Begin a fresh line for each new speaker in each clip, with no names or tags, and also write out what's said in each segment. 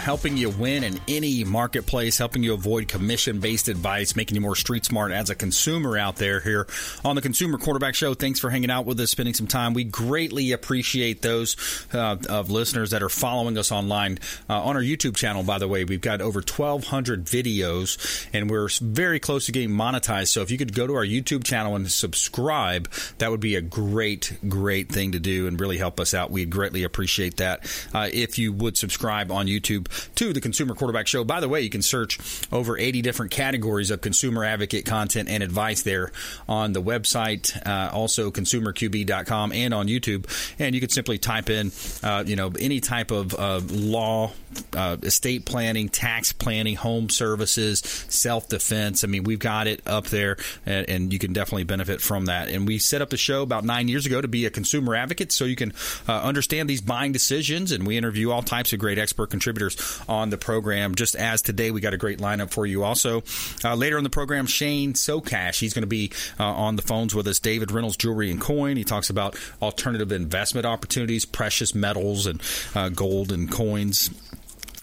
helping you win in any marketplace, helping you avoid commission based advice, making you more street smart as a consumer out there here on the Consumer Quarterback Show. Thanks for hanging out with us, spending some time. We greatly appreciate those uh, of listeners that are following us online uh, on our YouTube channel, by the way. We've got over 1,200 videos and we're very close to getting monetized. So if you could go to our YouTube channel and subscribe, that would be a great, great thing to do and really help us out. We'd greatly appreciate that. Uh, if you would subscribe on YouTube to the Consumer Quarterback Show. By the way, you can search over 80 different categories of consumer advocate content and advice there on the website, uh, also consumerqb.com and on YouTube. And you can simply type in, uh, you know, any type of uh, law, uh, estate planning, tax planning, home services, self defense. I mean, we've got it up there, and, and, you can definitely benefit from that. And we set up the show about nine years ago to be a consumer advocate so you can uh, understand these buying decisions. And we interview all types of great expert contributors on the program. Just as today, we got a great lineup for you. Also, uh, later in the program, Shane Socash, he's going to be uh, on the phones with us. David Reynolds Jewelry and Coin. He talks about alternative investment opportunities, precious metals, and uh, gold and coins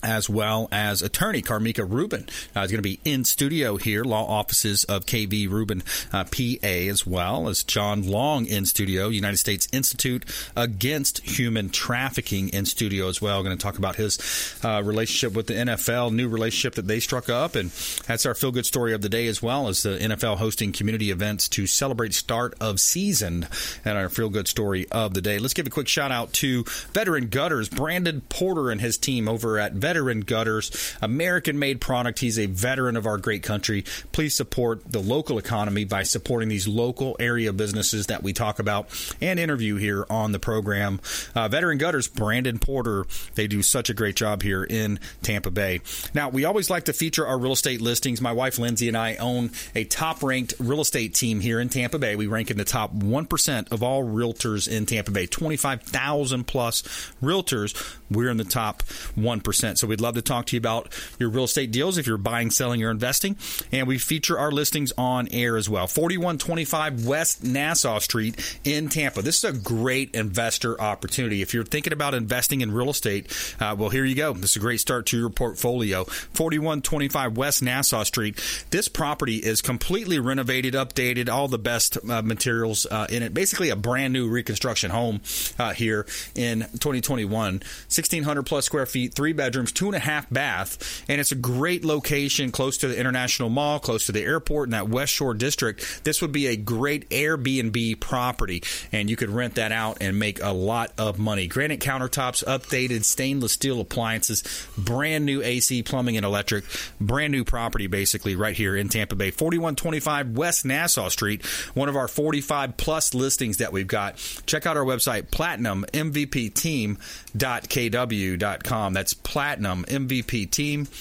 as well as attorney Karmika Rubin uh, is going to be in studio here, law offices of KV Rubin uh, PA, as well as John Long in studio, United States Institute Against Human Trafficking in studio as well. Going to talk about his uh, relationship with the NFL, new relationship that they struck up, and that's our feel good story of the day as well as the NFL hosting community events to celebrate start of season and our feel good story of the day. Let's give a quick shout out to veteran gutters Brandon Porter and his team over at veteran gutters, American made product. He's a veteran of our great country. Please support the local economy by supporting these local area businesses that we talk about and interview here on the program. Uh, veteran gutters, Brandon Porter, they do such a great job here in Tampa Bay. Now, we always like to feature our real estate listings. My wife Lindsay and I own a top ranked real estate team here in Tampa Bay. We rank in the top 1% of all realtors in Tampa Bay, 25,000 plus realtors. We're in the top 1%. So we'd love to talk to you about your real estate deals if you're buying, selling, or investing. And we feature our listings on air as well. 4125 West Nassau Street in Tampa. This is a great investor opportunity. If you're thinking about investing in real estate, uh, well, here you go. This is a great start to your portfolio. 4125 West Nassau Street. This property is completely renovated, updated, all the best uh, materials uh, in it. Basically, a brand new reconstruction home uh, here in 2021. 1600 plus square feet, three bedrooms two and a half bath, and it's a great location close to the International Mall, close to the airport in that West Shore district. This would be a great Airbnb property, and you could rent that out and make a lot of money. Granite countertops, updated stainless steel appliances, brand new AC, plumbing, and electric, brand new property basically right here in Tampa Bay. 4125 West Nassau Street, one of our 45 plus listings that we've got. Check out our website, platinummvpteam.kw.com. That's platinum platinum MVP team.kw.com.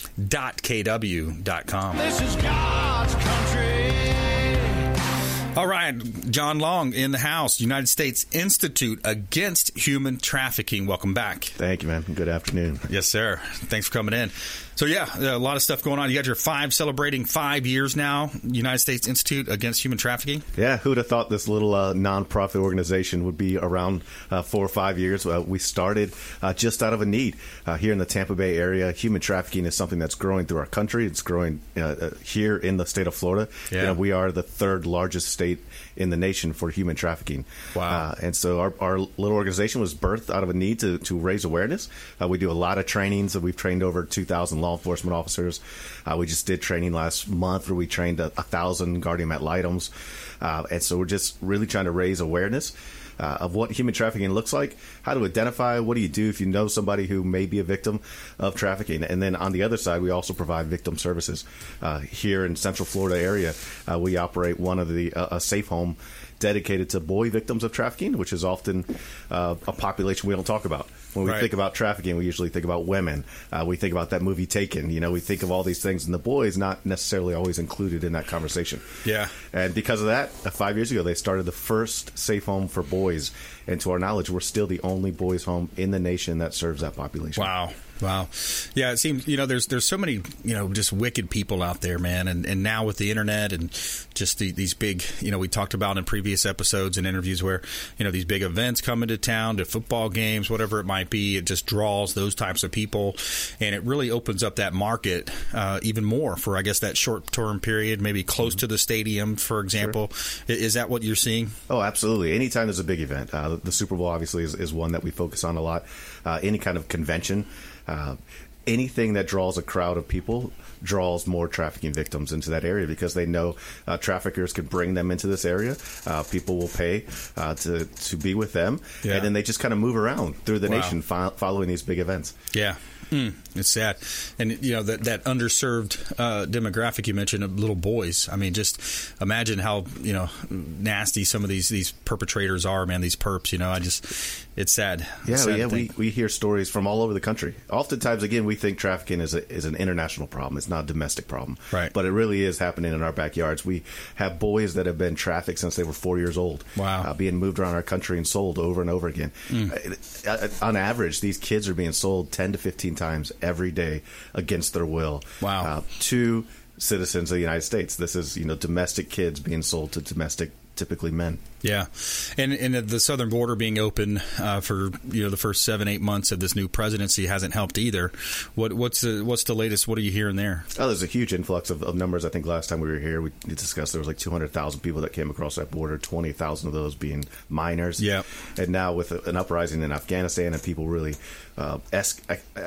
This is God's country.
All right, John Long in the house, United States Institute Against Human Trafficking. Welcome back.
Thank you, man. Good afternoon.
Yes, sir. Thanks for coming in. So yeah, a lot of stuff going on. You got your five celebrating five years now. United States Institute Against Human Trafficking.
Yeah, who'd have thought this little uh, nonprofit organization would be around uh, four or five years? Uh, we started uh, just out of a need uh, here in the Tampa Bay area. Human trafficking is something that's growing through our country. It's growing uh, here in the state of Florida.
Yeah.
You know, we are the third largest state in the nation for human trafficking.
Wow!
Uh, and so our, our, little organization was birthed out of a need to, to raise awareness. Uh, we do a lot of trainings. Uh, we've trained over two thousand law enforcement officers. Uh, we just did training last month where we trained a, a thousand guardian ad litems. Uh, and so we're just really trying to raise awareness. Uh, of what human trafficking looks like, how to identify, what do you do if you know somebody who may be a victim of trafficking, and then on the other side, we also provide victim services. Uh, here in Central Florida area, uh, we operate one of the a safe home dedicated to boy victims of trafficking, which is often uh, a population we don't talk about. When we
Right.
think about trafficking, we usually think about women. Uh, we think about that movie Taken. You know, we think of all these things, and the boys not necessarily always included in that conversation.
Yeah.
And because of that, uh, five years ago, they started the first safe home for boys. And to our knowledge, we're still the only boys' home in the nation that serves that population.
Wow. Wow. Yeah, it seems you know there's there's so many you know just wicked people out there, man, and and now with the internet and just the, these big you know we talked about in previous episodes and interviews where you know these big events come into town to football games, whatever it might be, it just draws those types of people, and it really opens up that market uh, even more for I guess that short term period, maybe close to the stadium, for example. I- Is that what you're seeing?
Oh, absolutely. Anytime there's a big event, uh, the, the Super Bowl obviously is, is one that we focus on a lot. Uh, any kind of convention, uh, anything that draws a crowd of people draws more trafficking victims into that area because they know uh, traffickers can bring them into this area. Uh, people will pay uh, to to be with them,
Yeah.
and then they just kind of move around through the
Wow.
nation fo- following these big events.
Yeah. Mm, it's sad, and you know that that underserved uh, demographic you mentioned of little boys. I mean, just imagine how you know nasty some of these these perpetrators are, man. These perps, you know. I just, it's sad.
Yeah,
It's sad
yeah, we, we hear stories from all over the country. Oftentimes, again, we think trafficking is a, is an international problem. It's not a domestic problem,
Right.
But it really is happening in our backyards. We have boys that have been trafficked since they were four years old.
Wow.
uh, being moved around our country and sold over and over again. Uh, uh, on average, these kids are being sold ten to fifteen times every day against their will.
Wow.
uh, to citizens of the United States. This is you know domestic kids being sold to domestic, typically men.
Yeah, and and the southern border being open uh, for you know the first seven eight months of this new presidency hasn't helped either. What what's the what's the latest? What are you hearing there?
Oh, there's a huge influx of, of numbers. I think last time we were here, we discussed there was like 200,000 people that came across that border, 20,000 of those being minors.
Yep.
And now with an uprising in Afghanistan and people really uh, ex-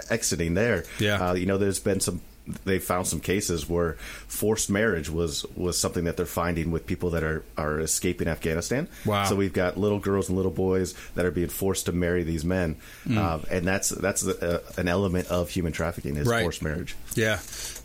exiting there,
Yeah.
uh, you know, there's been some. They found some cases where forced marriage was was something that they're finding with people that are are escaping Afghanistan.
Wow.
So we've got little girls and little boys that are being forced to marry these men,
Mm.
uh, and that's that's a, an element of human trafficking is
Right.
forced marriage.
Yeah,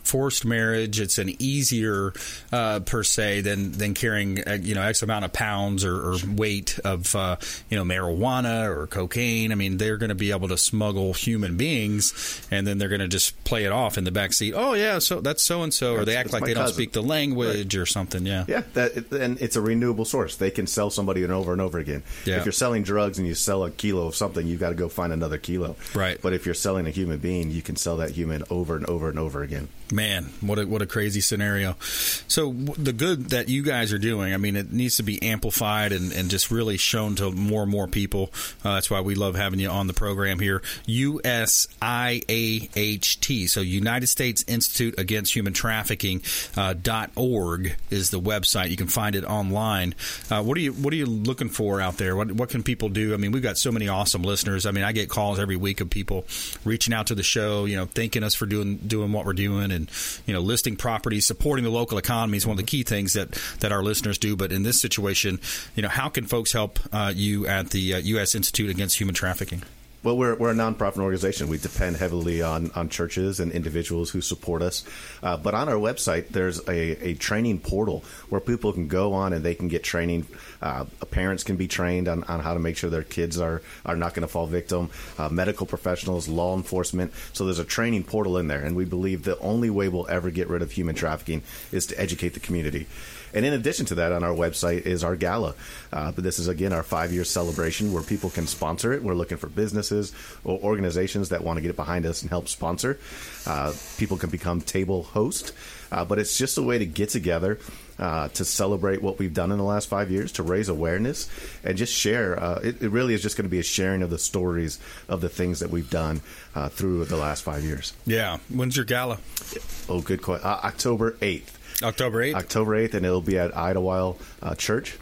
forced marriage. It's an easier uh, per se than than carrying uh, you know x amount of pounds or, or weight of uh, you know marijuana or cocaine. I mean, they're going to be able to smuggle human beings, and then they're going to just play it off in the back seat. Oh yeah, so that's so and so, or they act like they don't speak the language or something. Yeah.
Yeah, that, and it's a renewable source. They can sell somebody over and over again.
Yeah.
If you're selling drugs and you sell a kilo of something, you've got to go find another kilo.
Right.
But if you're selling a human being, you can sell that human over and over and over again.
Man, what a what a crazy scenario. So the good that you guys are doing, I mean, it needs to be amplified and, and just really shown to more and more people. Uh, that's why we love having you on the program here. USIAHT, so United States Institute Against Human Trafficking uh, dot org is the website. You can find it online. Uh, what are you What are you looking for out there? What What can people do? I mean, we've got so many awesome listeners. I mean, I get calls every week of people reaching out to the show, you know, thanking us for doing doing what we're doing, and you know, listing properties, supporting the local economy is one of the key things that that our listeners do. But in this situation, you know, how can folks help uh, you at the uh, U.S. Institute Against Human Trafficking?
Well, we're, we're a nonprofit organization. We depend heavily on, on churches and individuals who support us. Uh, but on our website, there's a, a training portal where people can go on and they can get training. Uh, parents can be trained on, on how to make sure their kids are, are not going to fall victim, uh, medical professionals, law enforcement. So there's a training portal in there. And we believe the only way we'll ever get rid of human trafficking is to educate the community. And in addition to that, on our website is our gala. Uh, but this is again our five year celebration where people can sponsor it. We're looking for businesses or organizations that want to get behind us and help sponsor. Uh, people can become table host, uh, but it's just a way to get together. Uh, to celebrate what we've done in the last five years, to raise awareness, and just share. Uh, it, it really is just going to be a sharing of the stories of the things that we've done uh, through the last five years.
Yeah, when's your gala?
Oh, good question. Uh, October 8th.
October eighth.
October 8th, and it'll be at Idlewild uh, Church.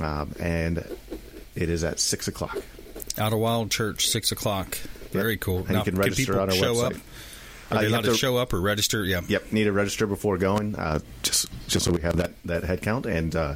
Um, and it is at 6 o'clock.
Idlewild Church, six o'clock. Very cool.
And you can register
people
on our
show
website.
up? Are
Uh,
they
you
allowed
have
to
to-
show up or register? Yeah.
Yep, need to register before going, uh, just just so we have that, that head count. And uh,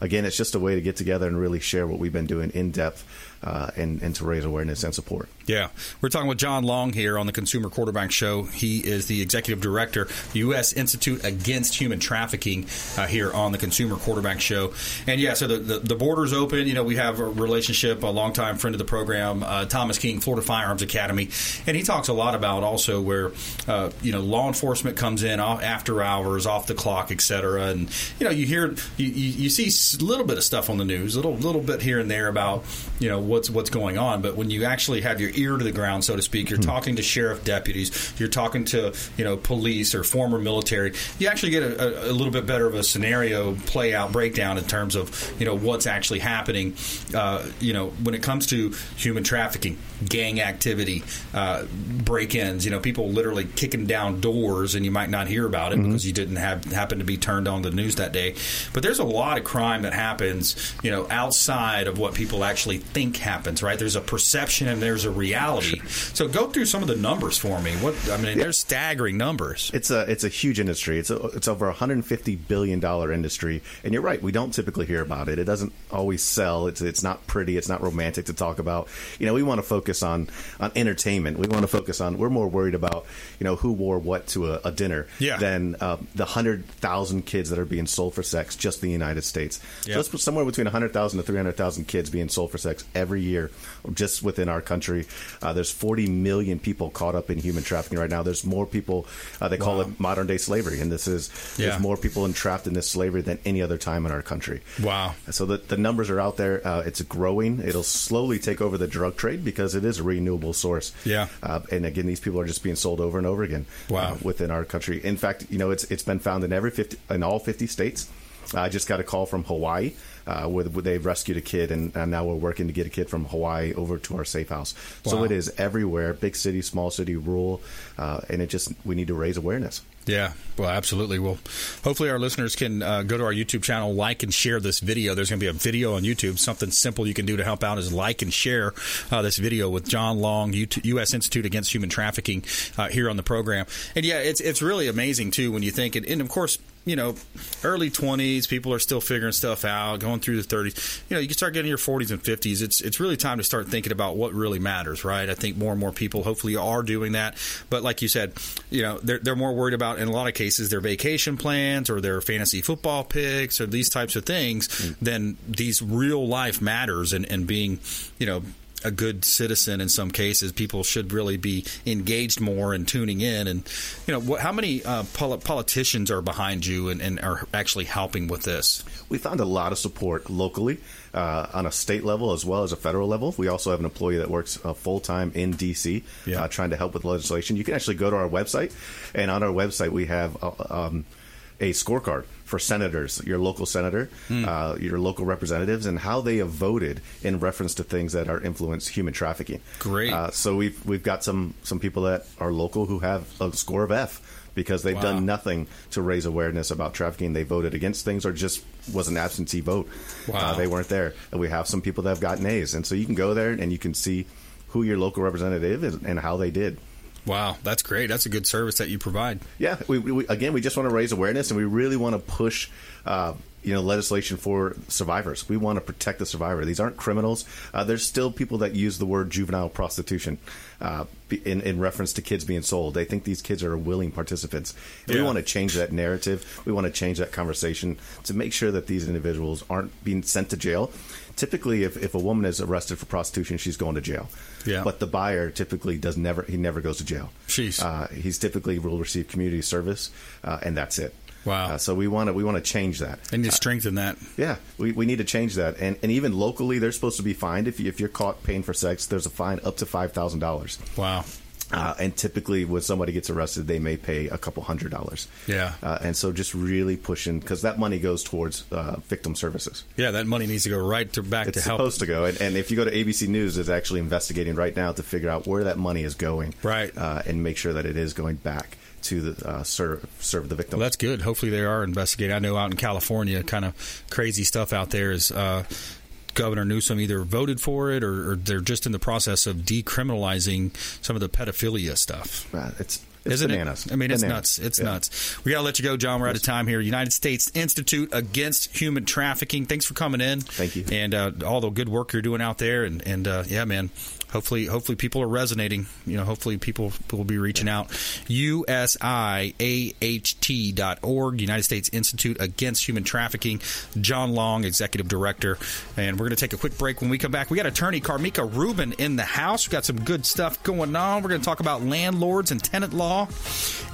again, it's just a way to get together and really share what we've been doing in depth uh, and and to raise awareness and support.
Yeah, we're talking with John Long here on the Consumer Quarterback Show. He is the executive director, U.S. Institute Against Human Trafficking, uh, here on the Consumer Quarterback Show. And yeah, so the, the, the border's open. You know, we have a relationship, a longtime friend of the program, uh, Thomas King, Florida Firearms Academy, and he talks a lot about also where uh, you know law enforcement comes in after hours, off the clock, et cetera. And you know, you hear you, you see a little bit of stuff on the news, a little little bit here and there about you know what's what's going on, but when you actually have your ear to the ground, so to speak. You're mm-hmm. talking to sheriff deputies. You're talking to you know police or former military. You actually get a, a, a little bit better of a scenario play out breakdown in terms of you know what's actually happening. Uh, you know when it comes to human trafficking, gang activity, uh, break-ins. You know people literally kicking down doors, and you might not hear about it mm-hmm. because you didn't have happen to be turned on the news that day. But there's a lot of crime that happens, you know, outside of what people actually think happens. Right? There's a perception and there's a reality. So go through some of the numbers for me. What I mean, yeah. there's staggering numbers.
It's a it's a huge industry. It's a, it's over 150 billion dollar industry, and you're right. We don't typically hear about it. It doesn't always sell. It's it's not pretty. It's not romantic to talk about. You know, we want to focus on on entertainment. We want to focus on. We're more worried about you know who wore what to a, a dinner
yeah.
than uh, the hundred thousand kids that are being sold for sex just in the United States. Yep. So let's somewhere between 100,000 to 300,000 kids being sold for sex every year just within our country. Uh, there's 40 million people caught up in human trafficking right now. There's more people. Uh, they wow. call it modern day slavery, and this is yeah. there's more people entrapped in this slavery than any other time in our country.
Wow!
So the the numbers are out there. Uh, it's growing. It'll slowly take over the drug trade because it is a renewable source.
Yeah.
Uh, and again, these people are just being sold over and over again.
Uh, wow.
within our country. In fact, you know, it's it's been found in every 50 in all 50 states. I just got a call from Hawaii uh, where they've rescued a kid, and, and, now we're working to get a kid from Hawaii over to our safe house. Wow. So it is everywhere, big city, small city, rural, uh, and it just we need to raise awareness.
Yeah, well, absolutely. Well, hopefully our listeners can uh, go to our YouTube channel, like and share this video. There's going to be a video on YouTube. Something simple you can do to help out is like and share uh, this video with John Long, U.S. Institute Against Human Trafficking, uh, here on the program. And yeah, it's it's really amazing too when you think, and, and of course, you know, early 20s, people are still figuring stuff out, going through the 30s. You know, you can start getting your 40s and 50s. It's it's really time to start thinking about what really matters, right? I think more and more people hopefully are doing that. But like you said, you know, they're, they're more worried about, in a lot of cases, their vacation plans or their fantasy football picks or these types of things mm. than these real life matters and, and being, you know, a good citizen in some cases. People should really be engaged more and tuning in. And you know, what, how many uh, politicians are behind you and, and, are actually helping with this?
We found a lot of support locally. Uh, on a state level as well as a federal level. We also have an employee that works uh, full time in DC, yeah. Uh, trying to help with legislation. You can actually go to our website, and on our website we have uh, um, a scorecard for senators, your local senator, mm. uh, your local representatives, and how they have voted in reference to things that are influence human trafficking.
Great. Uh,
so we've we've got some some people that are local who have a score of F because they've wow. done nothing to raise awareness about trafficking. They voted against things or just was an absentee vote.
Uh, wow.
Uh, they weren't there. And we have some people that have gotten A's, and so you can go there and you can see who your local representative is and how they did.
Wow, that's great. That's a good service that you provide.
Yeah, we, we, again, we just want to raise awareness, and we really want to push, uh, you know, legislation for survivors. We want to protect the survivor. These aren't criminals. Uh, there's still people that use the word juvenile prostitution uh, in, in reference to kids being sold. They think these kids are willing participants. Yeah. We want to change that narrative. We want to change that conversation to make sure that these individuals aren't being sent to jail typically if, if a woman is arrested for prostitution she's going to jail
yeah.
but the buyer typically does never he never goes to jail
She's.
Uh, he's typically will receive community service uh, and that's it
Wow!
Uh, so we want to we want to change that.
And to strengthen that.
Yeah, we, we need to change that. And and even locally, they're supposed to be fined if you, if you're caught paying for sex. There's a fine up to five thousand dollars.
Wow!
Uh, and typically, when somebody gets arrested, they may pay a couple hundred dollars.
Yeah.
Uh, and so, just really pushing because that money goes towards uh, victim services.
Yeah, that money needs to go right to back
it's
to help.
It's supposed to go. And, and, if you go to ABC News, it's actually investigating right now to figure out where that money is going.
Right.
Uh, and make sure that it is going back to the, uh, serve serve the victim.
Well, that's good. Hopefully, they are investigating. I know out in California, kind of crazy stuff out there is uh, Governor Newsom either voted for it or, or, they're just in the process of decriminalizing some of the pedophilia stuff.
It's It's
Isn't
bananas.
it? I mean, it's
Bananas.
nuts. It's
Yeah.
nuts. We got to let you go, John. We're out of time here. United States Institute Against Human Trafficking. Thanks for coming in.
Thank you.
And uh, all the good work you're doing out there. And, and uh, yeah, man. Hopefully, hopefully people are resonating. You know, hopefully people will be reaching out. USIAHT.org, United States Institute Against Human Trafficking. John Long, Executive Director. And we're going to take a quick break. When we come back, we got attorney Karmika Rubin in the house. We got some good stuff going on. We're going to talk about landlords and tenant law,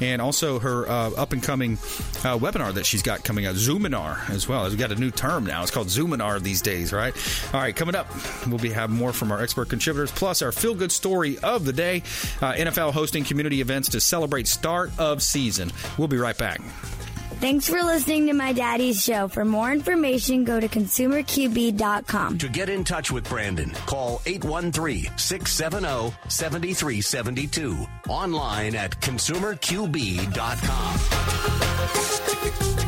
and also her uh, up and coming uh, webinar that she's got coming out, Zoominar as well. We've got a new term now. It's called Zoominar these days, right? All right, coming up, we'll be have more from our expert contributors, plus our feel good story of the day. Uh, NFL hosting community events to celebrate start of season. We'll be right back.
Thanks for listening to my daddy's show. For more information, go to consumerqb.com.
To get in touch with Brandon, call 813 670 7372. Online at consumerqb.com.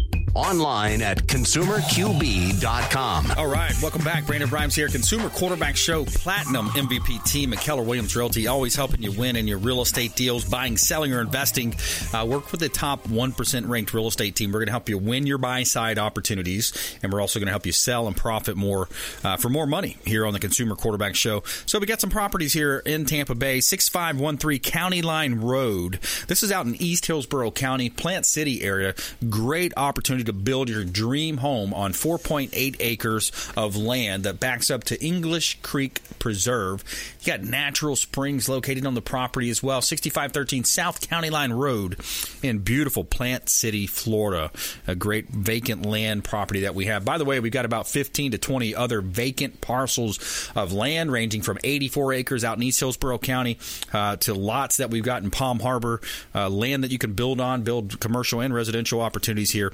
Online at consumerqb.com.
All right, welcome back. Brandon Rhymes here, Consumer Quarterback Show, Platinum MVP team at Keller Williams Realty, always helping you win in your real estate deals, buying, selling, or investing. Uh, work with the top 1% ranked real estate team. We're going to help you win your buy side opportunities, and we're also going to help you sell and profit more uh, for more money here on the Consumer Quarterback Show. So we got some properties here in Tampa Bay, 6513 County Line Road. This is out in East Hillsborough County, Plant City area. Great opportunity to build your dream home on 4.8 acres of land that backs up to English Creek Preserve. You got natural springs located on the property as well. 6513 South County Line Road in beautiful Plant City, Florida. A great vacant land property that we have. By the way, we've got about 15 to 20 other vacant parcels of land ranging from 84 acres out in East Hillsborough County uh, to lots that we've got in Palm Harbor, uh, land that you can build on, build commercial and residential opportunities here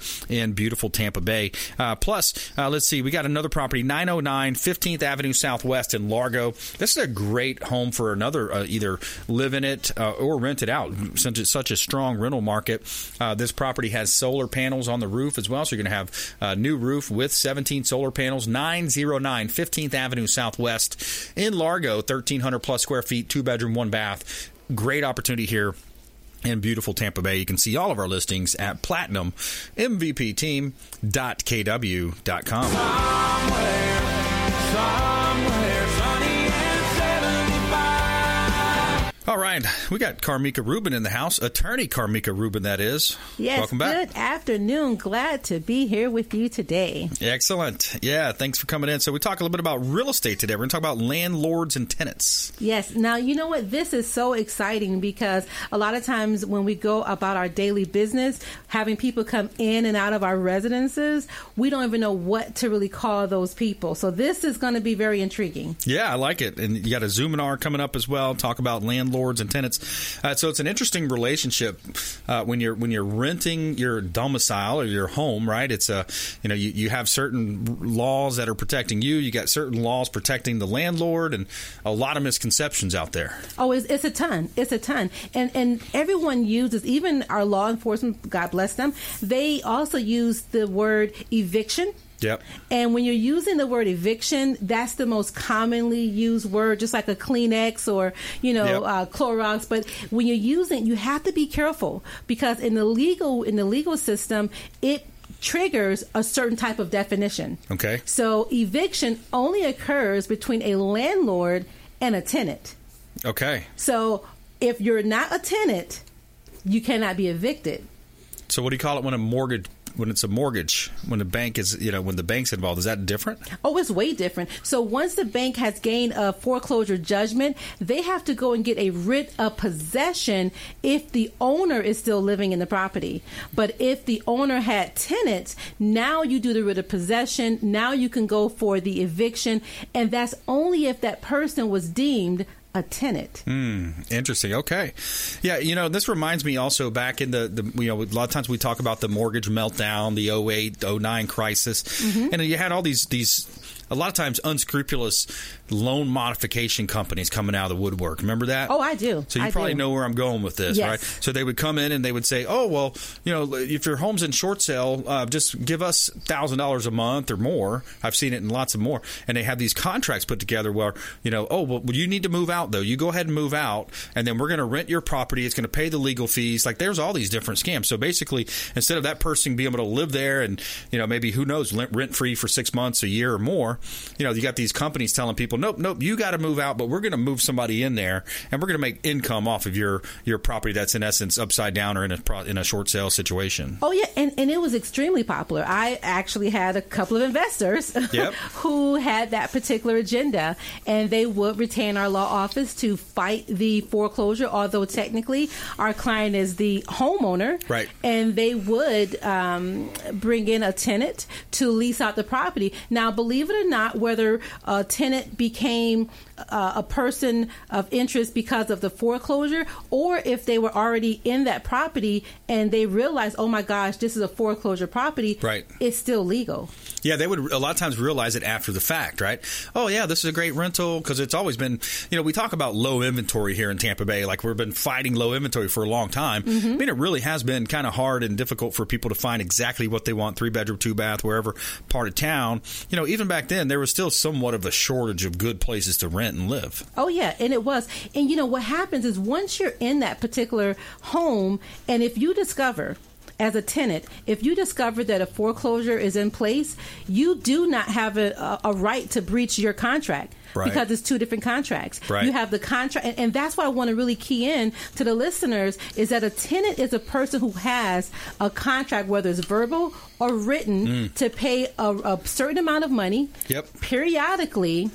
beautiful Tampa Bay. Uh, plus, uh, let's see, we got another property, 909 15th Avenue Southwest in Largo. This is a great home for another, uh, either live in it uh, or rent it out, since it's such a strong rental market. Uh, this property has solar panels on the roof as well, so you're going to have a new roof with 17 solar panels. 909 15th Avenue Southwest in Largo, 1,300 plus square feet, two bedroom, one bath. Great opportunity here in beautiful Tampa Bay. You can see all of our listings at platinummvpteam.kw.com.
Somewhere, somewhere
All right, we got Karmika Rubin in the house, attorney Karmika Rubin, that is.
Yes,
Welcome back.
good afternoon. Glad to be here with you today.
Excellent. Yeah, thanks for coming in. So, we talk a little bit about real estate today. We're going to talk about landlords and tenants.
Yes, now you know what? This is so exciting because a lot of times when we go about our daily business, having people come in and out of our residences, we don't even know what to really call those people. So, this is going to be very intriguing.
Yeah, I like it. And you got a Zoominar coming up as well. Talk about landlords and tenants. Uh, so it's an interesting relationship uh, when you're when you're renting your domicile or your home, right? It's a you know you, you have certain laws that are protecting you. You got certain laws protecting the landlord, and a lot of misconceptions out there.
Oh, it's, it's a ton. It's a ton. And and everyone uses, even our law enforcement, God bless them, they also use the word eviction
Yep.
And when you're using the word eviction, that's the most commonly used word, just like a Kleenex or you know
Yep.
uh, Clorox. But when you're using, you have to be careful because in the legal in the legal system, it triggers a certain type of definition.
Okay.
So eviction only occurs between a landlord and a tenant.
Okay.
So if you're not a tenant, you cannot be evicted.
So what do you call it when a mortgage when it's a mortgage when the bank is you know when the bank's involved is that different?
Oh, it's way different. So once the bank has gained a foreclosure judgment, they have to go and get a writ of possession if the owner is still living in the property. But if the owner had tenants, now you do the writ of possession. Now you can go for the eviction, and that's only if that person was deemed a tenant.
Hmm, interesting. Okay. Yeah, you know, this reminds me also back in the, the you know, a lot of times we talk about the mortgage meltdown, the 08, 09 crisis. Mm-hmm. And you had all these these a lot of times unscrupulous loan modification companies coming out of the woodwork. Remember that?
Oh, I do.
So you
I
probably
do.
know where I'm going with this,
Yes.
right? So they would come in and they would say, "Oh, well, you know, if your home's in short sale, uh, just give us thousand dollars a month or more." I've seen it in lots of more, and they have these contracts put together where you know, "Oh, well, you need to move out though. You go ahead and move out, and then we're going to rent your property. It's going to pay the legal fees." Like there's all these different scams. So basically, instead of that person being able to live there and you know maybe who knows rent free for six months, a year or more, you know, you got these companies telling people, "Nope, nope, you got to move out, but we're going to move somebody in there, and we're going to make income off of your your property that's in essence upside down or in a in a short sale situation."
Oh yeah, and, and it was extremely popular. I actually had a couple of investors
Yep.
who had that particular agenda, and they would retain our law office to fight the foreclosure. Although technically, our client is the homeowner,
Right.
And they would um, bring in a tenant to lease out the property. Now, believe it or not, whether a tenant became uh, a person of interest because of the foreclosure, or if they were already in that property and they realized, oh my gosh, this is a foreclosure property,
Right.
It's still legal.
Yeah, they would a lot of times realize it after the fact, right? Oh, yeah, this is a great rental because it's always been, you know, we talk about low inventory here in Tampa Bay. Like we've been fighting low inventory for a long time. Mm-hmm. I mean, it really has been kind of hard and difficult for people to find exactly what they want three bedroom, two bath, wherever part of town. You know, even back then, there was still somewhat of a shortage of good places to rent and live.
Oh yeah, and it was. And you know what happens is once you're in that particular home, and if you discover as a tenant, if you discover that a foreclosure is in place, you do not have a, a, right to breach your contract.
Right.
Because it's two different contracts.
Right.
You have the contract, and, and that's why I want to really key in to the listeners is that a tenant is a person who has a contract, whether it's verbal or written, mm. to pay a, a certain amount of money
Yep.
periodically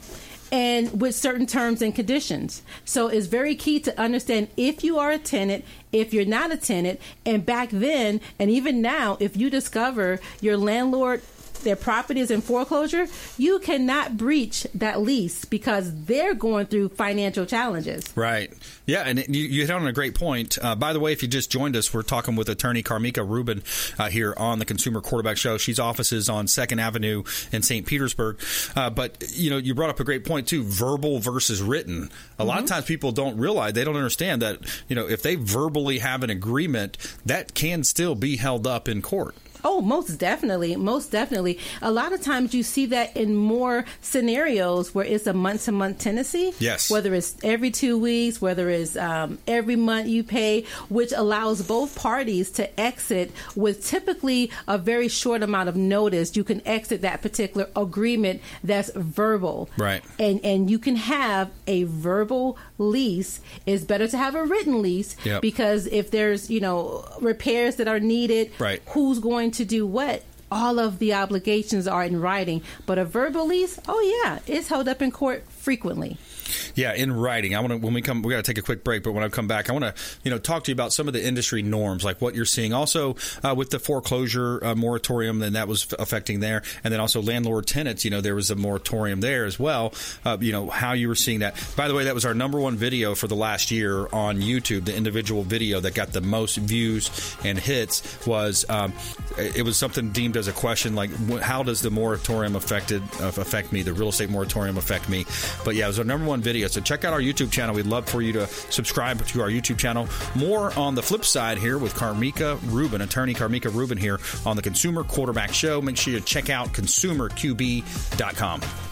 and with certain terms and conditions. So it's very key to understand if you are a tenant, if you're not a tenant, and back then and even now, if you discover your landlord their property is in foreclosure, you cannot breach that lease because they're going through financial challenges.
Right. Yeah, and you, you hit on a great point. Uh, by the way, if you just joined us, we're talking with attorney Karmika Rubin uh, here on the Consumer Quarterback Show. She's offices on Second Avenue in St. Petersburg. Uh, but you know, you brought up a great point too: verbal versus written. A lot of times, people don't realize they don't understand that you know if they verbally have an agreement, that can still be held up in court.
Oh, most definitely. Most definitely. A lot of times you see that in more scenarios where it's a month to month tenancy.
Yes.
Whether it's every two weeks, whether it's um, every month you pay, which allows both parties to exit with typically a very short amount of notice. You can exit that particular agreement that's verbal.
Right.
And, and you can have a verbal lease. It's better to have a written lease
Yep.
because if there's, you know, repairs that are needed,
Right.
who's going to do what all of the obligations are in writing but a verbal lease oh yeah it's held up in court frequently
Yeah, in writing. I want to when we come, we got to take a quick break. But when I come back, I want to you know talk to you about some of the industry norms, like what you're seeing. Also uh, with the foreclosure uh, moratorium, then that was affecting there, and then also landlord tenants. You know, there was a moratorium there as well. Uh, you know how you were seeing that. By the way, that was our number one video for the last year on YouTube. The individual video that got the most views and hits was um, it was something deemed as a question like how does the moratorium affected uh, affect me? The real estate moratorium affect me? But yeah, it was our number one video. So check out our YouTube channel. We'd love for you to subscribe to our YouTube channel. More on the flip side here with Karmika Rubin, attorney Karmika Rubin here on the Consumer Quarterback Show. Make sure you check out consumerqb.com.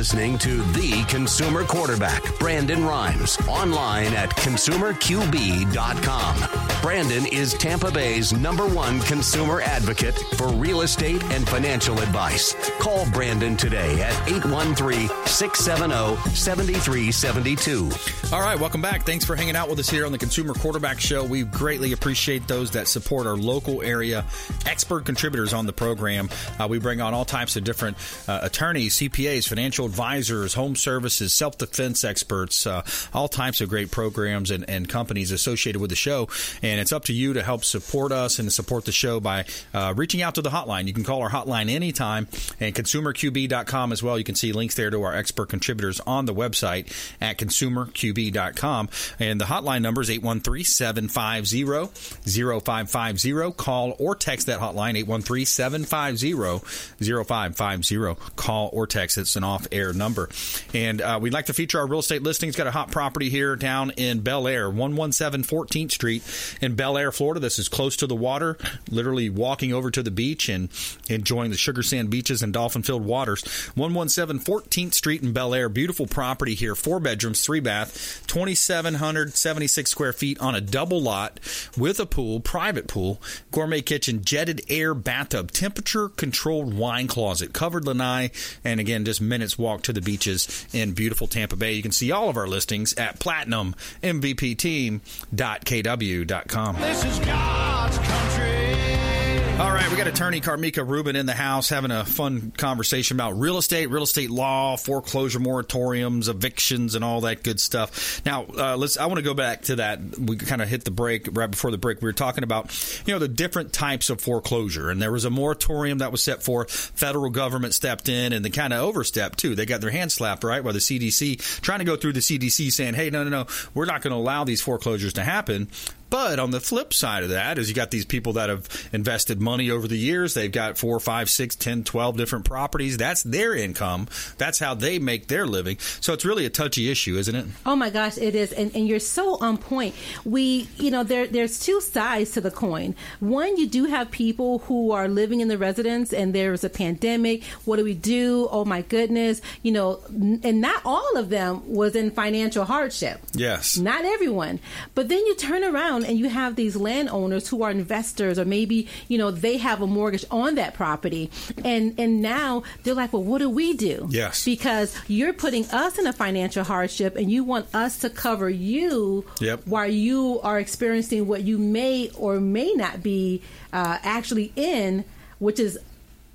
listening to The Consumer Quarterback, Brandon Rhymes, online at consumerqb.com. Brandon is Tampa Bay's number one consumer advocate for real estate and financial advice. Call Brandon today at 813 670 7372.
All right, welcome back. Thanks for hanging out with us here on the Consumer Quarterback Show. We greatly appreciate those that support our local area expert contributors on the program. Uh, we bring on all types of different uh, attorneys, CPAs, financial advisors, home services, self defense experts, uh, all types of great programs and, and, companies associated with the show. And it's up to you to help support us and support the show by uh, reaching out to the hotline. You can call our hotline anytime and consumerqb.com as well. You can see links there to our expert contributors on the website at consumerqb.com. And the hotline number is 813 750 0550. Call or text that hotline 813 750 0550. Call or text. It's an off air number. And uh, we'd like to feature our real estate listings. Got a hot property here down in Belleair, 117 14th Street in Belleair, Florida. This is close to the water, literally walking over to the beach and enjoying the sugar sand beaches and dolphin filled waters. 117 14th Street in Belleair. Beautiful property here. Four bedrooms, three bath, 2,776 square feet on a double lot with a pool, private pool, gourmet kitchen, jetted air bathtub, temperature controlled wine closet, covered lanai, and again, just minutes walk to the beaches in beautiful Tampa Bay. You can see all of our listings at platinummvpteam.kw.com.
This is God's country.
All right, we got attorney Karmika Rubin in the house having a fun conversation about real estate, real estate law, foreclosure moratoriums, evictions, and all that good stuff. Now, uh, let's. I want to go back to that. We kind of hit the break right before the break. We were talking about you know the different types of foreclosure, and there was a moratorium that was set for. Federal government stepped in, and they kind of overstepped too. They got their hands slapped right by the CDC, trying to go through the CDC saying, "Hey, no, no, no, we're not going to allow these foreclosures to happen." But on the flip side of that is you got these people that have invested money over the years. They've got four, five, six, ten, twelve different properties. That's their income. That's how they make their living. So it's really a touchy issue, isn't it?
Oh my gosh, it is, and, and you're so on point. We, you know, there there's two sides to the coin. One, you do have people who are living in the residence, and there's a pandemic. What do we do? Oh my goodness, you know, and not all of them was in financial hardship.
Yes.
Not everyone. But then you turn around and you have these landowners who are investors or maybe, you know, they have a mortgage on that property. And and now they're like, "Well, what do we do?"
Yes.
Because you're putting us in a financial hardship and you want us to cover you
Yep.
while you are experiencing what you may or may not be uh, actually in, which is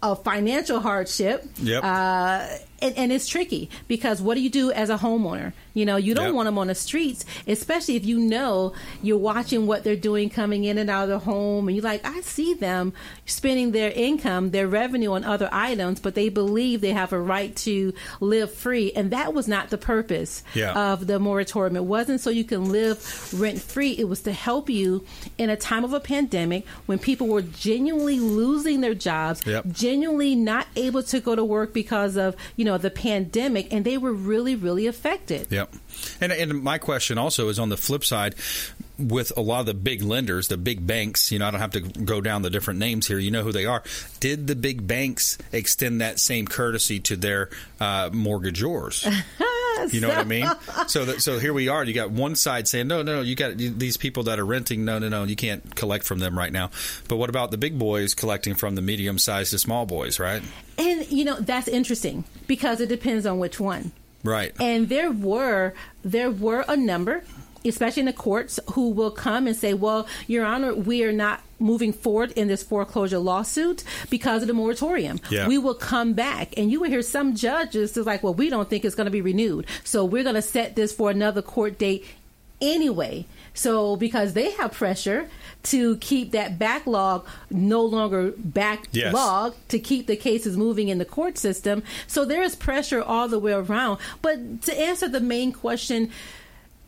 a financial hardship.
Yep.
Uh, and, and it's tricky because what do you do as a homeowner? You know, you don't
Yep.
want them on the streets, especially if you know you're watching what they're doing coming in and out of the home, and you're like, I see them spending their income, their revenue on other items, but they believe they have a right to live free, and that was not the purpose
Yeah.
of the moratorium. It wasn't so you can live rent free. It was to help you in a time of a pandemic when people were genuinely losing their jobs,
Yep.
genuinely not able to go to work because of you know the pandemic, and they were really really affected.
Yep. And and my question also is on the flip side with a lot of the big lenders, the big banks, you know, I don't have to go down the different names here. You know who they are. Did the big banks extend that same courtesy to their uh, mortgagors? You know what I mean? So that, so here we are. You got one side saying, no, no, you got these people that are renting. No, no, no, you can't collect from them right now. But what about the big boys collecting from the medium sized to small boys, right?
And you know that's interesting because it depends on which one.
Right.
And there were there were a number especially in the courts, who will come and say, "Well, Your Honor, we are not." Moving forward in this foreclosure lawsuit because of the moratorium,
Yeah.
we will come back, and you will hear some judges is like, "Well, we don't think it's going to be renewed, so we're going to set this for another court date anyway." So because they have pressure to keep that backlog no longer backlog to keep the cases moving in the court system, so there is pressure all the way around. But to answer the main question,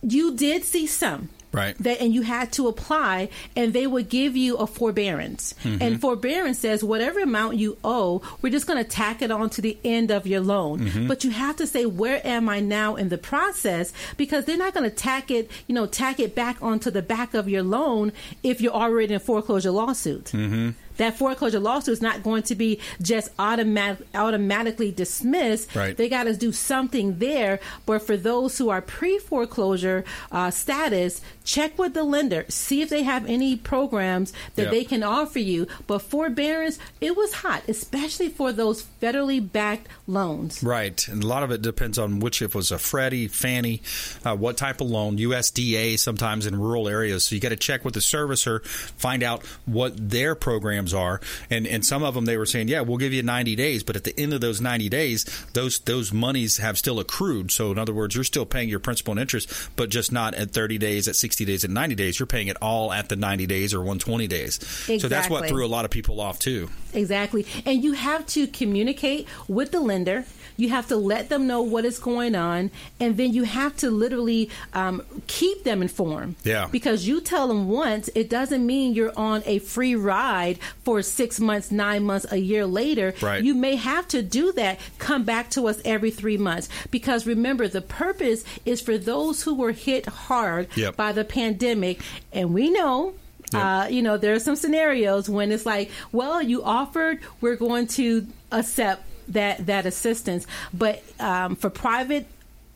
you did see some
Right.
that and you had to apply and they would give you a forbearance
Mm-hmm.
and forbearance says whatever amount you owe we're just going to tack it on to the end of your loan
Mm-hmm.
but you have to say where am i now in the process because they're not going to tack it you know tack it back onto the back of your loan if you're already in a foreclosure lawsuit
Mm-hmm.
That foreclosure lawsuit is not going to be just automatic, automatically dismissed.
Right.
They got to do something there. But for those who are pre foreclosure uh, status, check with the lender, see if they have any programs that
Yep.
they can offer you. But forbearance, it was hot, especially for those federally backed loans.
Right, and a lot of it depends on which if it was a Freddie, Fannie, uh, what type of loan, USDA. Sometimes in rural areas, so you got to check with the servicer, find out what their programs are, and and some of them they were saying, yeah, we'll give you 90 days, but at the end of those 90 days, those those monies have still accrued. So in other words, you're still paying your principal and interest, but just not at 30 days, at 60 days, and 90 days. You're paying it all at the 90 days or 120 days. So that's what threw a lot of people off too.
Exactly. And you have to communicate with the lender. You have to let them know what is going on, and then you have to literally um, keep them informed.
Yeah.
Because you tell them once, it doesn't mean you're on a free ride for six months, nine months, a year later.
Right.
You may have to do that. Come back to us every three months. Because remember, the purpose is for those who were hit hard
Yep.
by the pandemic, and we know.
Yep.
Uh, you know, there are some scenarios when it's like, well, you offered, we're going to accept that that assistance. But um, for private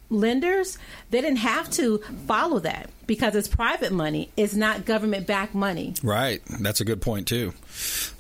lenders, they didn't have to follow that because it's private money. It's not government backed money.
Right. That's a good point too.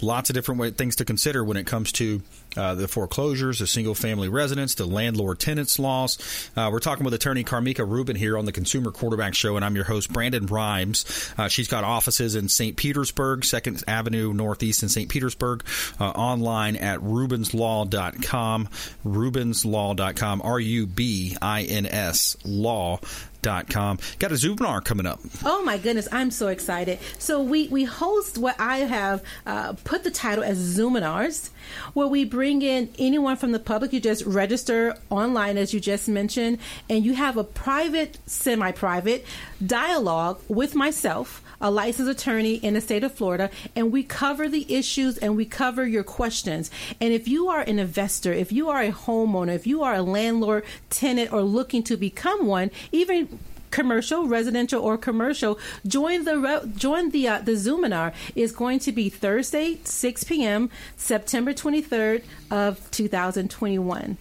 Lots of different way, things to consider when it comes to uh, the foreclosures, the single family residence, the landlord tenants laws. Uh, we're talking with attorney Karmika Rubin here on the Consumer Quarterback Show, and I'm your host Brandon Rhymes. Uh, she's got offices in St. Petersburg, Second Avenue Northeast in St. Petersburg. Uh, online at rubinslaw.com. Rubinslaw.com. R U B I N S law. Com. Got a Zoominar coming up.
Oh my goodness, I'm so excited. So we, we host what I have uh, put the title as Zoominars, where we bring in anyone from the public. You just register online, as you just mentioned, and you have a private, semi-private dialogue with myself, a licensed attorney in the state of Florida, and we cover the issues and we cover your questions. And if you are an investor, if you are a homeowner, if you are a landlord, tenant, or looking to become one, even commercial, residential, or commercial, join the re- join the uh, the Zoominar is going to be Thursday, 6 p.m., September 23rd of 2021.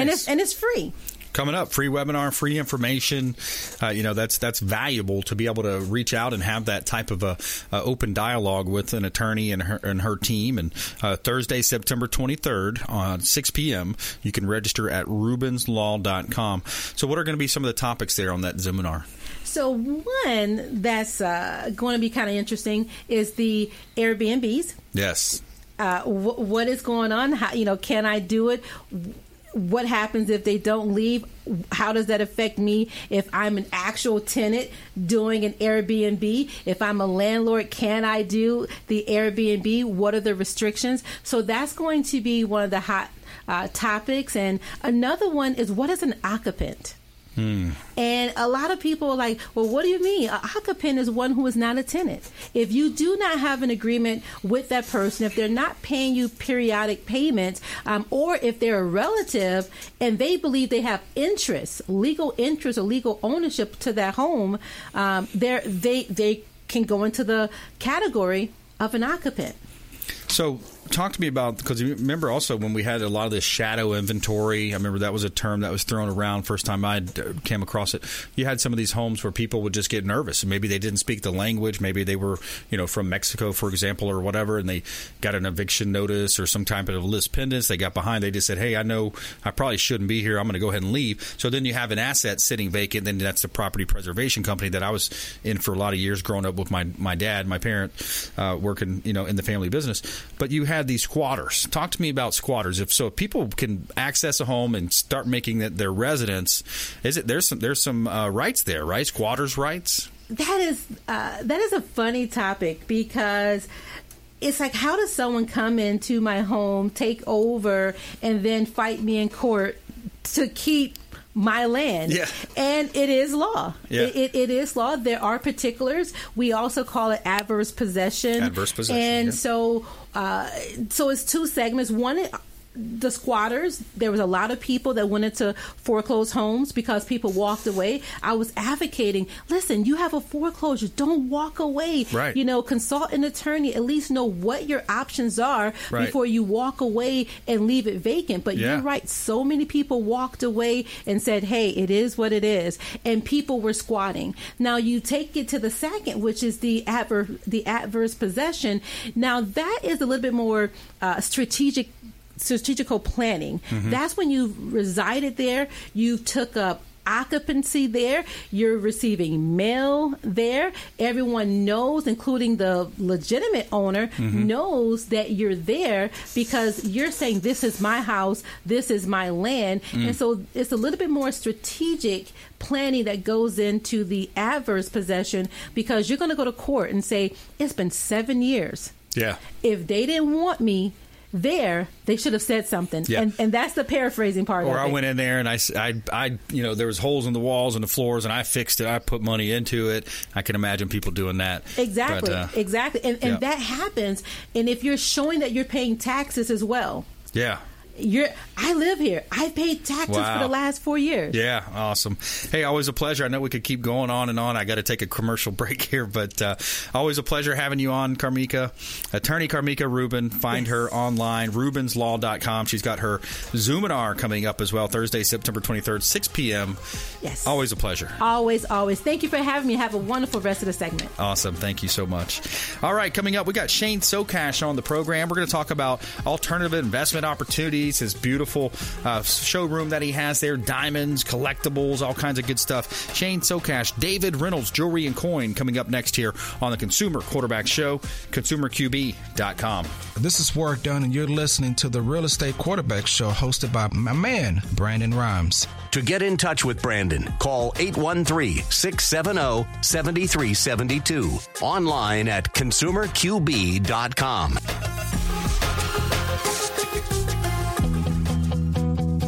And it's and it's free.
Coming up free webinar free information uh, you know that's that's valuable to be able to reach out and have that type of a, a open dialogue with an attorney and her and her team and uh, thursday september 23rd on 6 p.m you can register at rubinslaw.com so what are going to be some of the topics there on that seminar
So one that's uh, going to be kind of interesting is the Airbnbs.
yes
uh, wh- what is going on? How, you know, can I do it? What happens if they don't leave? How does that affect me if I'm an actual tenant doing an Airbnb? If I'm a landlord, can I do the Airbnb? What are the restrictions? So that's going to be one of the hot uh, topics. And another one is what is an occupant? And a lot of people are like, well, what do you mean? An occupant is one who is not a tenant. If you do not have an agreement with that person, if they're not paying you periodic payments, um, or if they're a relative and they believe they have interest, legal interest or legal ownership to that home, um, they they can go into the category of an occupant.
So talk to me about because you remember also when we had a lot of this shadow inventory. I remember that was a term that was thrown around first time I came across it. You had some of these homes where people would just get nervous. Maybe they didn't speak the language. Maybe they were you know from Mexico, for example, or whatever, and they got an eviction notice or some type of lis pendens. They got behind. They just said, "Hey, I know I probably shouldn't be here. I'm going to go ahead and leave." So then you have an asset sitting vacant. Then that's the property preservation company that I was in for a lot of years, growing up with my my dad, my parent, uh, working you know in the family business. But you had these squatters. Talk to me about squatters. If so, if people can access a home and start making it their residence, is it there's some there's some uh, rights there, right? Squatters' rights.
That is uh, that is a funny topic because it's like how does someone come into my home, take over, and then fight me in court to keep my land.
Yeah.
And it is law.
Yeah.
It, it, it is law. There are particulars. We also call it adverse possession.
Adverse possession,
And
yeah.
so, uh, so it's two segments. One, the squatters. There was a lot of people that went into foreclosed homes because people walked away. I was advocating, listen, you have a foreclosure. Don't walk away.
Right.
You know, consult an attorney. At least know what your options are
Right.
before you walk away and leave it vacant. But
Yeah.
you're right. So many people walked away and said, hey, it is what it is. And people were squatting. Now you take it to the second, which is the adverse, the adverse possession. Now that is a little bit more uh, strategic strategical planning. Mm-hmm. That's when you resided there, you took up occupancy there, you're receiving mail there. Everyone knows, including the legitimate owner, mm-hmm. knows that you're there because you're saying, This is my house, this is my land. Mm. And so it's a little bit more strategic planning that goes into the adverse possession because you're going to go to court and say, It's been seven years
Yeah.
if they didn't want me there, they should have said something.
Yeah.
And, and that's the paraphrasing part
Or I
it.
went in there and i i you know, there was holes in the walls and the floors, and I fixed it. I put money into it. I can imagine people doing that.
Exactly,
But, uh,
exactly. And, and
yeah.
that happens. And if you're showing that you're paying taxes as well,
yeah.
You're, I live here. I've paid taxes
Wow.
for the last four years.
Yeah, awesome. Hey, always a pleasure. I know we could keep going on and on. I got to take a commercial break here, but uh, always a pleasure having you on, Karmika. Attorney Karmika Rubin. Find her online, rubinslaw.com. She's got her Zoominar coming up as well, Thursday, September 23rd, 6 p.m.
Yes.
Always a pleasure.
Always, always. Thank you for having me. Have a wonderful rest of the segment.
Awesome. Thank you so much. All right, coming up, we got Shane Socash on the program. We're going to talk about alternative investment opportunities, his beautiful uh, showroom that he has there, diamonds, collectibles, all kinds of good stuff. Shane Socash, David Reynolds, Jewelry and Coin, coming up next here on the Consumer Quarterback Show, consumerqb.com.
This is Warrick Dunn, and you're listening to the Real Estate Quarterback Show hosted by my man, Brandon Rhymes.
To get in touch with Brandon, call 813 670 7372. Online at consumerqb.com.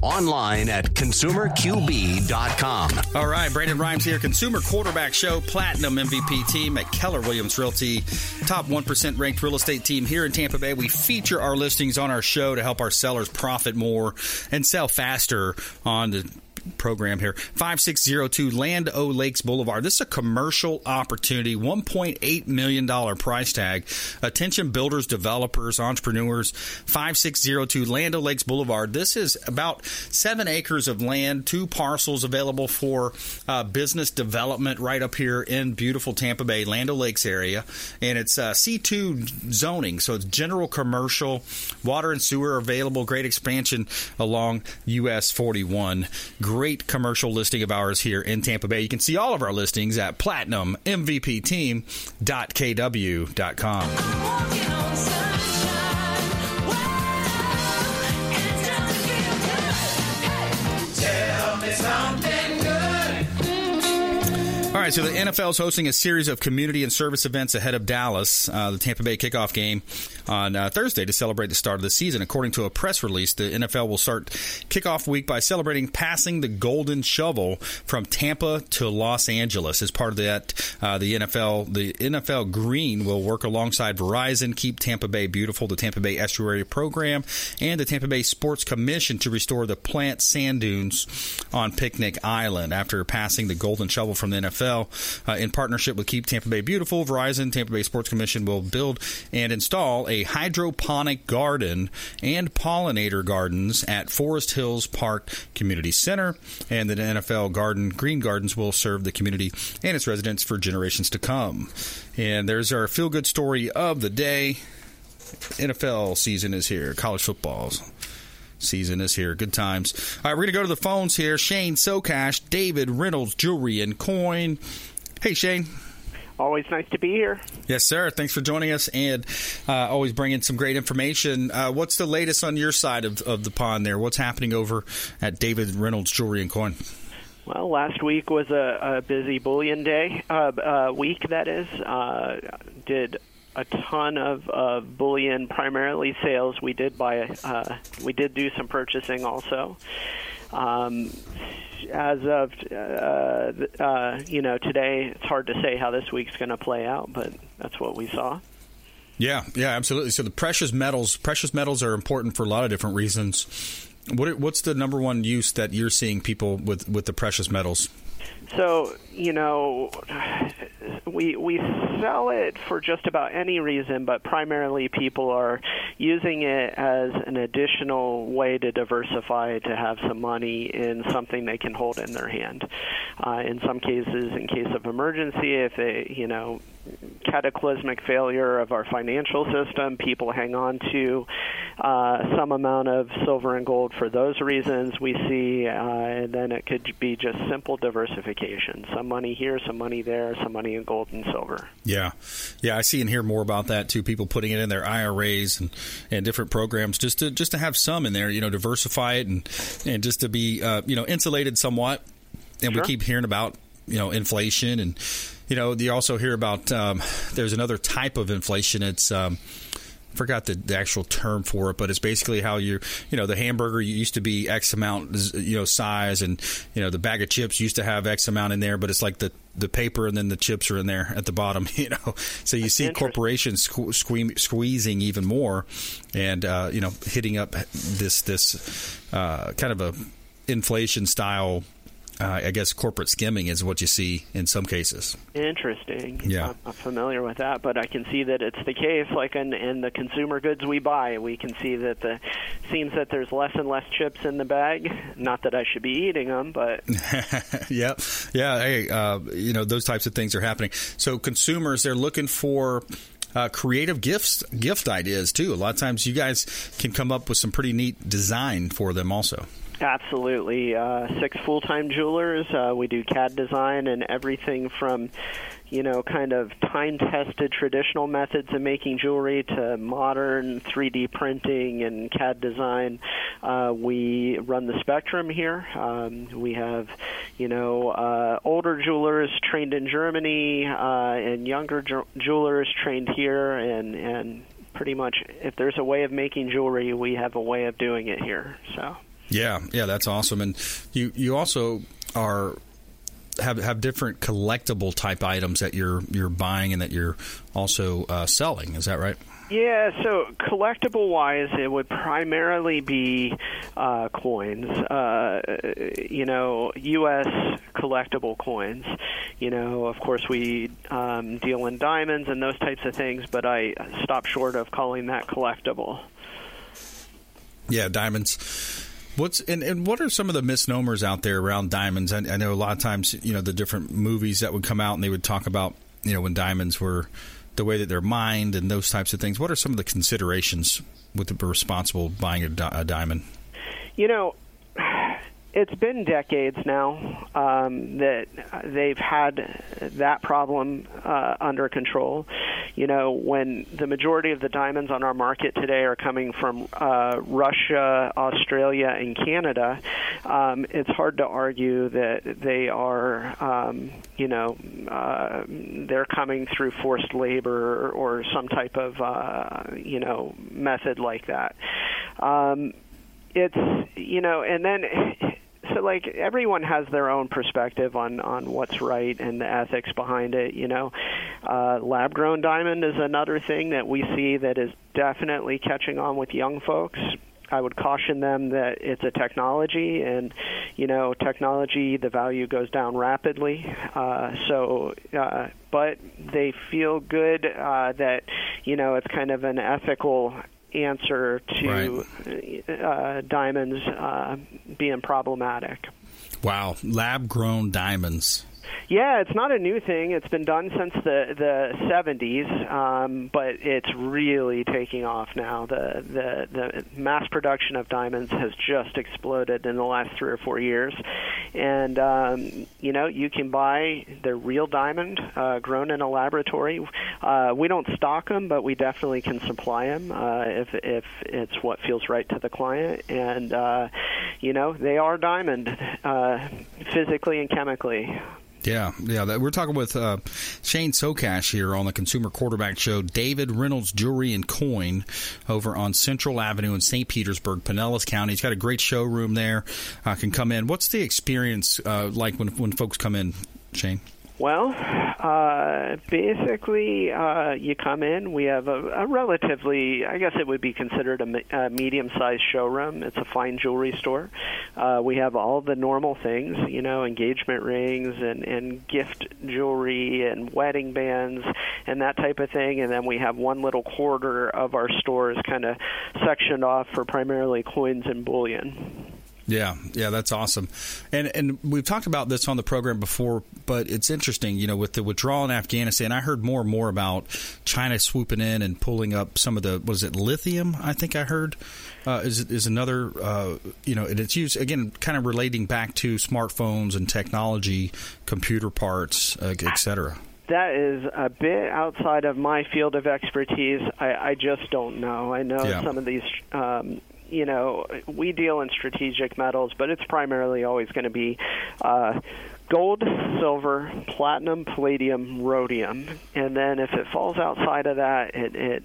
Online at consumerqb.com.
All right, Brandon Rhymes here, Consumer Quarterback Show, Platinum MVP team at Keller Williams Realty, top 1% ranked real estate team here in Tampa Bay. We feature our listings on our show to help our sellers profit more and sell faster on the program here. 5602 Land O Lakes Boulevard. This is a commercial opportunity, $1.8 million price tag. Attention builders, developers, entrepreneurs. 5602 Land O Lakes Boulevard. This is about seven acres of land, two parcels available for uh, business development right up here in beautiful Tampa Bay, Land O Lakes area. And it's uh, C2 zoning, so it's general commercial. Water and sewer available. Great expansion along US 41 great commercial listing of ours here in Tampa Bay. You can see all of our listings at platinummvpteam.kw.com. All right, so the NFL is hosting a series of community and service events ahead of Dallas, uh, the Tampa Bay kickoff game on uh, Thursday to celebrate the start of the season. According to a press release, the NFL will start kickoff week by celebrating passing the golden shovel from Tampa to Los Angeles. As part of that, uh, the NFL, the NFL Green will work alongside Verizon, keep Tampa Bay beautiful, the Tampa Bay Estuary Program, and the Tampa Bay Sports Commission to restore the plant sand dunes on Picnic Island after passing the golden shovel from the NFL. Uh, in partnership with Keep Tampa Bay Beautiful, Verizon, Tampa Bay Sports Commission will build and install a hydroponic garden and pollinator gardens at Forest Hills Park Community Center. And the NFL Garden Green Gardens will serve the community and its residents for generations to come. And there's our feel good story of the day. NFL season is here, college football's season is here. Good times. All right, we're going to go to the phones here. Shane Socash, David Reynolds, Jewelry and Coin. Hey, Shane.
Always nice to be here.
Yes, sir. Thanks for joining us and uh, always bringing some great information. Uh, what's the latest on your side of, of the pond there? What's happening over at David Reynolds Jewelry and Coin?
Well, last week was a, a busy bullion day, uh, uh, week that is. Uh, did a ton of uh, bullion, primarily sales. We did buy, uh, we did do some purchasing also. Um, as of uh, uh, you know today, it's hard to say how this week's going to play out, but that's what we saw.
Yeah, yeah, absolutely. So the precious metals, precious metals are important for a lot of different reasons. What, what's the number one use that you're seeing people with with the precious metals?
So you know, we we sell it for just about any reason, but primarily people are using it as an additional way to diversify to have some money in something they can hold in their hand. Uh, in some cases, in case of emergency, if they you know cataclysmic failure of our financial system, people hang on to uh, some amount of silver and gold for those reasons. We see, uh, and then it could be just simple diversification: some money here, some money there, some money in gold and silver.
Yeah, yeah, I see and hear more about that too. People putting it in their IRAs and, and different programs just to just to have some in there, you know, diversify it and and just to be uh, you know insulated somewhat. And
Sure.
we keep hearing about you know inflation and you know you also hear about um, there's another type of inflation. It's um, I forgot the, the actual term for it, but it's basically how you you know the hamburger used to be X amount you know size, and you know the bag of chips used to have X amount in there, but it's like the the paper and then the chips are in there at the bottom, you know. So you see corporations sque- sque- squeezing even more, and uh, you know hitting up this this uh, kind of a inflation style. Uh, I guess corporate skimming is what you see in some cases.
Interesting.
Yeah.
I'm not familiar with that, but I can see that it's the case. Like in, in the consumer goods we buy, we can see that the seems that there's less and less chips in the bag. Not that I should be eating them, but
yeah, yeah. Hey, uh, you know those types of things are happening. So consumers they're looking for. Uh, creative gifts, gift ideas too. A lot of times, you guys can come up with some pretty neat design for them, also.
Absolutely. Uh, six full time jewelers. Uh, we do CAD design and everything from, you know, kind of time tested traditional methods of making jewelry to modern 3D printing and CAD design. Uh, we run the spectrum here. Um, we have, you know, uh, older jewelers trained in Germany uh, and younger ju- jewelers trained here and, and pretty much if there's a way of making jewelry, we have a way of doing it here. So.
Yeah, yeah, that's awesome. And you you also are have have different collectible type items that you're you're buying and that you're also uh, selling. Is that right?
Yeah, so collectible wise, it would primarily be uh, coins. Uh, you know, U.S. collectible coins. You know, of course, we um, deal in diamonds and those types of things, but I stop short of calling that collectible.
Yeah, diamonds. What's and, and what are some of the misnomers out there around diamonds? I, I know a lot of times, you know, the different movies that would come out and they would talk about, you know, when diamonds were the way that they're mined and those types of things. What are some of the considerations with the responsible buying a, di- a diamond?
You know, it's been decades now um, that they've had that problem uh, under control. You know, when the majority of the diamonds on our market today are coming from uh, Russia, Australia, and Canada, um, it's hard to argue that they are, um, you know, uh, they're coming through forced labor or, some type of, uh, you know, method like that. It's you know and then so like everyone has their own perspective on on what's right and the ethics behind it you know uh lab grown diamond is another thing that we see that is definitely catching on with young folks I would caution them that it's a technology, and you know, technology the value goes down rapidly. Uh, so, uh, but they feel good uh, that you know it's kind of an ethical answer to right. uh, diamonds uh, being problematic.
Wow, lab grown diamonds.
Yeah, it's not a new thing. It's been done since the the 70s, um, but it's really taking off now. The, the the mass production of diamonds has just exploded in the last three or four years, and um, you know you can buy the real diamond uh, grown in a laboratory. Uh, we don't stock them, but we definitely can supply them uh, if if it's what feels right to the client. And uh, you know they are diamond uh, physically and chemically.
Yeah, yeah. We're talking with uh, Shane Sokash here on the Consumer Quarterback Show. David Reynolds Jewelry and Coin over on Central Avenue in St. Petersburg, Pinellas County. He's got a great showroom there. Uh, can come in. What's the experience uh, like when when folks come in, Shane?
Well, uh, basically, uh, you come in. We have a, a relatively, I guess it would be considered a, a medium-sized showroom. It's a fine jewelry store. Uh, we have all the normal things, you know, engagement rings and, and gift jewelry and wedding bands and that type of thing. And then we have one little quarter of our stores kind of sectioned off for primarily coins and bullion.
Yeah, yeah, that's awesome. And and we've talked about this on the program before, but it's interesting, you know, with the withdrawal in Afghanistan. I heard more and more about China swooping in and pulling up some of the was it lithium? I think I heard uh, is is another uh, you know, and it's used again, kind of relating back to smartphones and technology, computer parts, uh, etc
that is a bit outside of my field of expertise. I, I just don't know. I know yeah. some of these um, you know, we deal in strategic metals, but it's primarily always going to be uh, gold, silver, platinum, palladium, rhodium, and then if it falls outside of that, it, it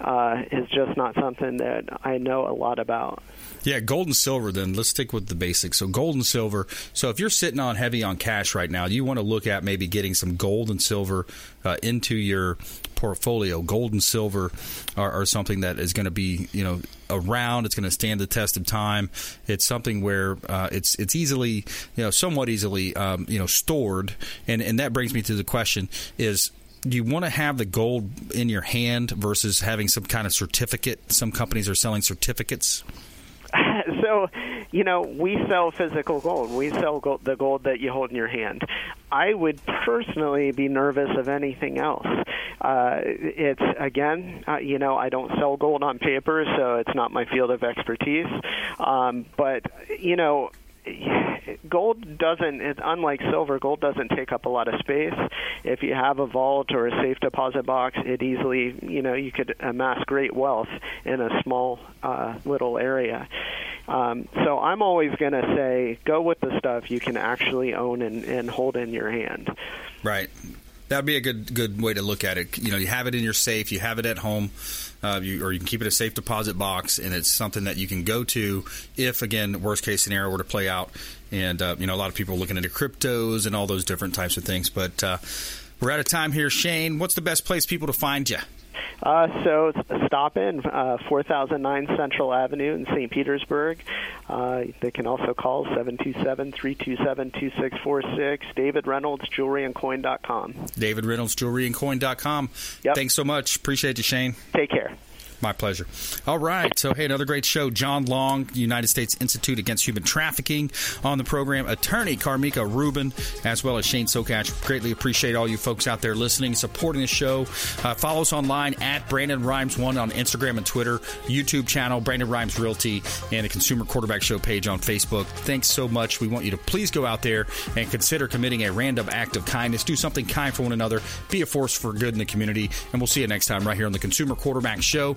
uh, is just not something that I know a lot about.
Yeah, gold and silver. Then let's stick with the basics. So gold and silver. So if you're sitting on heavy on cash right now, you want to look at maybe getting some gold and silver uh, into your portfolio. Gold and silver are, are something that is going to be you know around. It's going to stand the test of time. It's something where uh, it's it's easily you know somewhat easily um, you know stored. And and that brings me to the question: is do you want to have the gold in your hand versus having some kind of certificate? Some companies are selling certificates.
So, you know, we sell physical gold. We sell gold, the gold that you hold in your hand. I would personally be nervous of anything else. Uh, it's again, uh, you know, I don't sell gold on paper, so it's not my field of expertise. Um, but you know, gold doesn't unlike silver gold doesn't take up a lot of space. If you have a vault or a safe deposit box it easily you know you could amass great wealth in a small uh, little area. Um, so i'm always going to say go with the stuff you can actually own and, and hold in your hand.
Right That'd be a good good way to look at it. You know, you have it in your safe, you have it at home. uh, you, or you can keep it a safe deposit box, and it's something that you can go to if, again, worst case scenario were to play out. And uh, you know, a lot of people are looking into cryptos and all those different types of things. But uh, we're out of time here, Shane. What's the best place people to find you?
Uh, so stop in uh, 4009 Central Avenue in St. Petersburg. Uh, they can also call 727-327-2646. David Reynolds, jewelryandcoin.com.
David Reynolds, jewelryandcoin.com. Yep. Thanks so much. Appreciate you, Shane.
Take care.
My pleasure. All right. So, hey, another great show. John Long, United States Institute Against Human Trafficking on the program. Attorney Karmika Rubin, as well as Shane Sokach. Greatly appreciate all you folks out there listening, supporting the show. Uh, follow us online at Brandon Rhymes One on Instagram and Twitter, YouTube channel, Brandon Rhymes Realty, and the Consumer Quarterback Show page on Facebook. Thanks so much. We want you to please go out there and consider committing a random act of kindness. Do something kind for one another. Be a force for good in the community. And we'll see you next time right here on the Consumer Quarterback Show.